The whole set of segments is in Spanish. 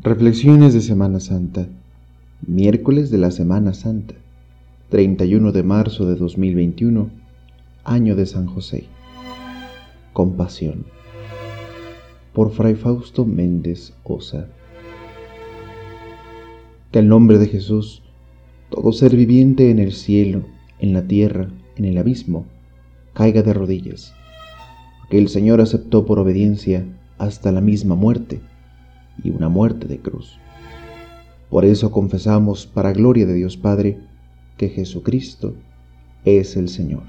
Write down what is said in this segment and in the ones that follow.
Reflexiones de Semana Santa. Miércoles de la Semana Santa. 31 de marzo de 2021. Año de San José. Compasión. Por Fray Fausto Méndez Osa. Que el nombre de Jesús, todo ser viviente en el cielo, en la tierra, en el abismo, caiga de rodillas. Que el Señor aceptó por obediencia hasta la misma muerte y una muerte de cruz. Por eso confesamos, para gloria de Dios Padre, que Jesucristo es el Señor.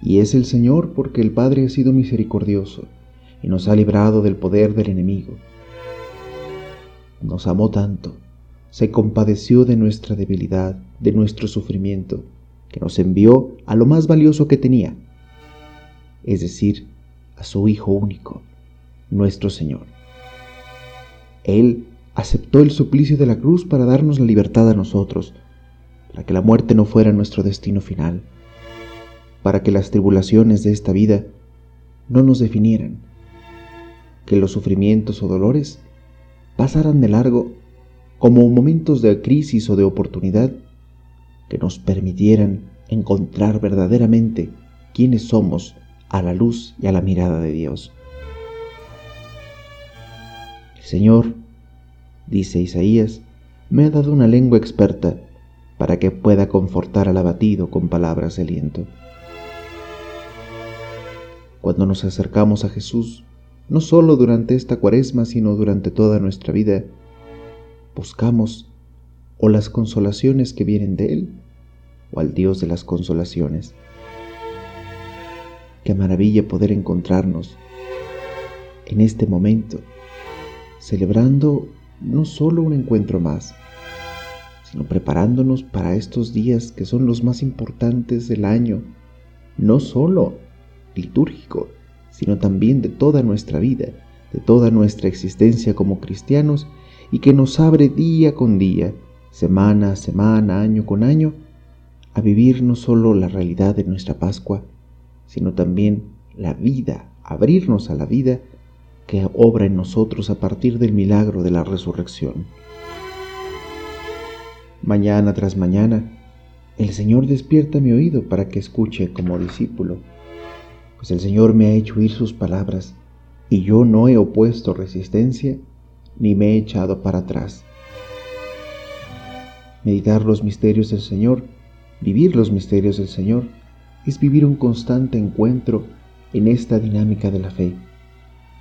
Y es el Señor porque el Padre ha sido misericordioso y nos ha librado del poder del enemigo. Nos amó tanto, se compadeció de nuestra debilidad, de nuestro sufrimiento, que nos envió a lo más valioso que tenía, es decir, a su Hijo único, nuestro Señor. Él aceptó el suplicio de la cruz para darnos la libertad a nosotros, para que la muerte no fuera nuestro destino final, para que las tribulaciones de esta vida no nos definieran, que los sufrimientos o dolores pasaran de largo como momentos de crisis o de oportunidad que nos permitieran encontrar verdaderamente quiénes somos a la luz y a la mirada de Dios. Señor, dice Isaías, me ha dado una lengua experta para que pueda confortar al abatido con palabras de aliento. Cuando nos acercamos a Jesús, no solo durante esta cuaresma, sino durante toda nuestra vida, buscamos o las consolaciones que vienen de Él, o al Dios de las consolaciones. Qué maravilla poder encontrarnos en este momento celebrando no solo un encuentro más, sino preparándonos para estos días que son los más importantes del año, no solo litúrgico, sino también de toda nuestra vida, de toda nuestra existencia como cristianos y que nos abre día con día, semana a semana, año con año, a vivir no solo la realidad de nuestra Pascua, sino también la vida, abrirnos a la vida que obra en nosotros a partir del milagro de la resurrección. Mañana tras mañana, el Señor despierta mi oído para que escuche como discípulo, pues el Señor me ha hecho oír sus palabras, y yo no he opuesto resistencia ni me he echado para atrás. Meditar los misterios del Señor, vivir los misterios del Señor, es vivir un constante encuentro en esta dinámica de la fe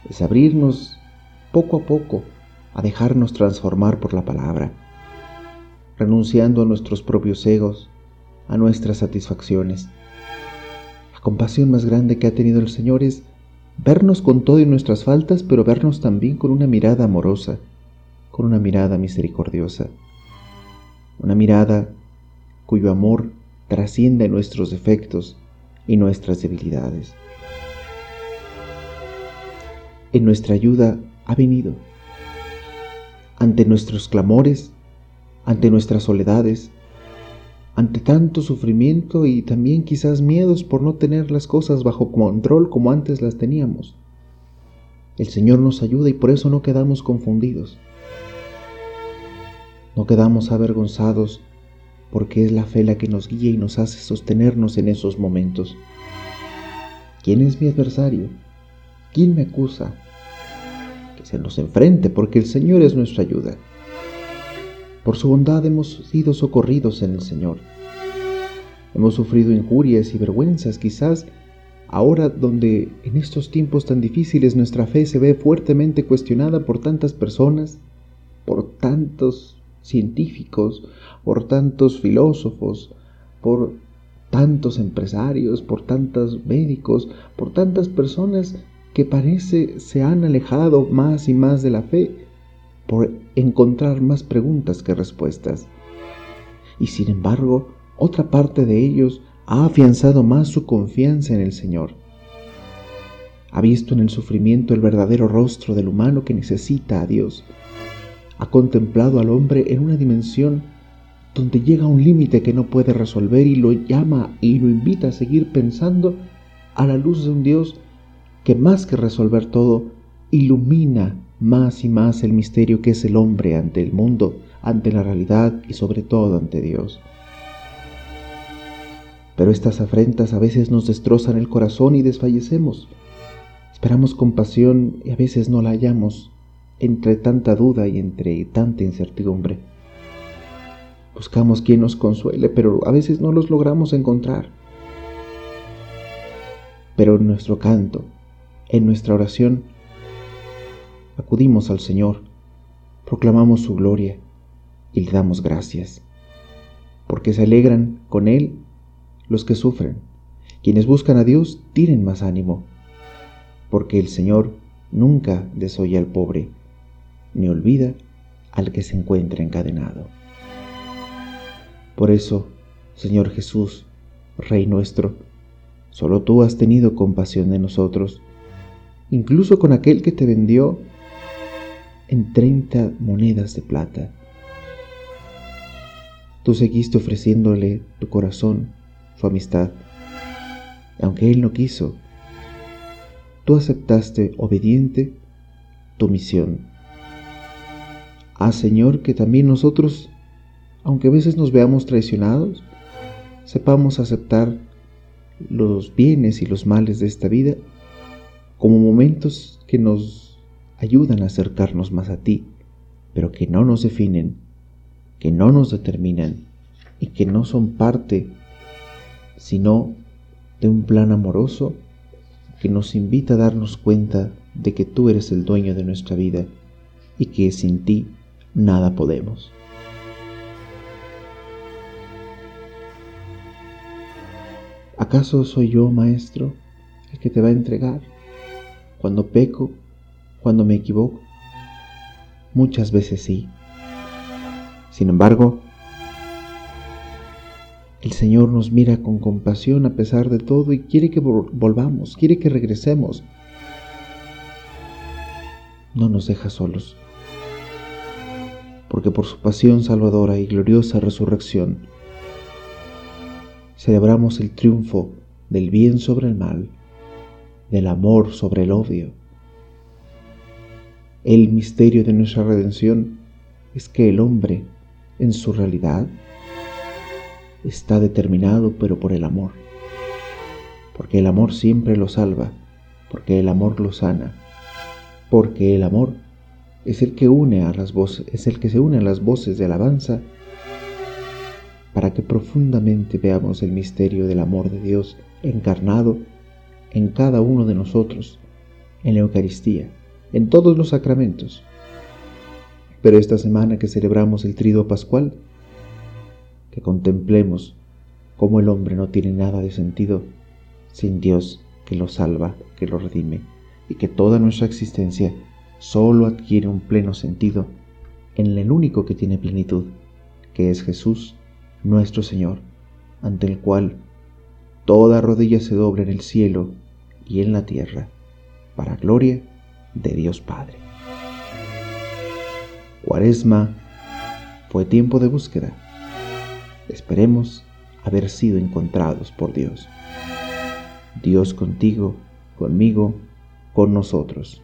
es abrirnos poco a poco a dejarnos transformar por la palabra, renunciando a nuestros propios egos, a nuestras satisfacciones. La compasión más grande que ha tenido el Señor es vernos con todo y nuestras faltas, pero vernos también con una mirada amorosa, con una mirada misericordiosa, una mirada cuyo amor trasciende nuestros defectos y nuestras debilidades en nuestra ayuda ha venido. Ante nuestros clamores, ante nuestras soledades, ante tanto sufrimiento y también quizás miedos por no tener las cosas bajo control como antes las teníamos. El Señor nos ayuda y por eso no quedamos confundidos. No quedamos avergonzados porque es la fe la que nos guía y nos hace sostenernos en esos momentos. ¿Quién es mi adversario? ¿Quién me acusa? Que se nos enfrente, porque el Señor es nuestra ayuda. Por su bondad hemos sido socorridos en el Señor. Hemos sufrido injurias y vergüenzas, quizás ahora donde en estos tiempos tan difíciles nuestra fe se ve fuertemente cuestionada por tantas personas, por tantos científicos, por tantos filósofos, por tantos empresarios, por tantos médicos, por tantas personas que parece se han alejado más y más de la fe por encontrar más preguntas que respuestas. Y sin embargo, otra parte de ellos ha afianzado más su confianza en el Señor. Ha visto en el sufrimiento el verdadero rostro del humano que necesita a Dios. Ha contemplado al hombre en una dimensión donde llega a un límite que no puede resolver y lo llama y lo invita a seguir pensando a la luz de un Dios que más que resolver todo, ilumina más y más el misterio que es el hombre ante el mundo, ante la realidad y sobre todo ante Dios. Pero estas afrentas a veces nos destrozan el corazón y desfallecemos. Esperamos compasión y a veces no la hallamos entre tanta duda y entre tanta incertidumbre. Buscamos quien nos consuele, pero a veces no los logramos encontrar. Pero en nuestro canto, en nuestra oración, acudimos al Señor, proclamamos su gloria y le damos gracias, porque se alegran con Él los que sufren. Quienes buscan a Dios tienen más ánimo, porque el Señor nunca desoye al pobre, ni olvida al que se encuentra encadenado. Por eso, Señor Jesús, Rey nuestro, solo tú has tenido compasión de nosotros, incluso con aquel que te vendió en treinta monedas de plata. Tú seguiste ofreciéndole tu corazón, su amistad, aunque él no quiso. Tú aceptaste obediente tu misión. Ah, Señor, que también nosotros, aunque a veces nos veamos traicionados, sepamos aceptar los bienes y los males de esta vida como momentos que nos ayudan a acercarnos más a ti, pero que no nos definen, que no nos determinan y que no son parte, sino de un plan amoroso que nos invita a darnos cuenta de que tú eres el dueño de nuestra vida y que sin ti nada podemos. ¿Acaso soy yo, Maestro, el que te va a entregar? Cuando peco, cuando me equivoco? Muchas veces sí. Sin embargo, el Señor nos mira con compasión a pesar de todo y quiere que volvamos, quiere que regresemos. No nos deja solos, porque por su pasión salvadora y gloriosa resurrección, celebramos el triunfo del bien sobre el mal, del amor sobre el odio, el misterio de nuestra redención es que el hombre, en su realidad, está determinado pero por el amor. Porque el amor siempre lo salva, porque el amor lo sana, porque el amor es el que une a las voces, es el que se une a las voces de alabanza para que profundamente veamos el misterio del amor de Dios encarnado en cada uno de nosotros en la Eucaristía en todos los sacramentos. Pero esta semana que celebramos el trido pascual, que contemplemos cómo el hombre no tiene nada de sentido sin Dios que lo salva, que lo redime, y que toda nuestra existencia solo adquiere un pleno sentido en el único que tiene plenitud, que es Jesús, nuestro Señor, ante el cual toda rodilla se dobla en el cielo y en la tierra, para gloria de Dios Padre. Cuaresma fue tiempo de búsqueda. Esperemos haber sido encontrados por Dios. Dios contigo, conmigo, con nosotros.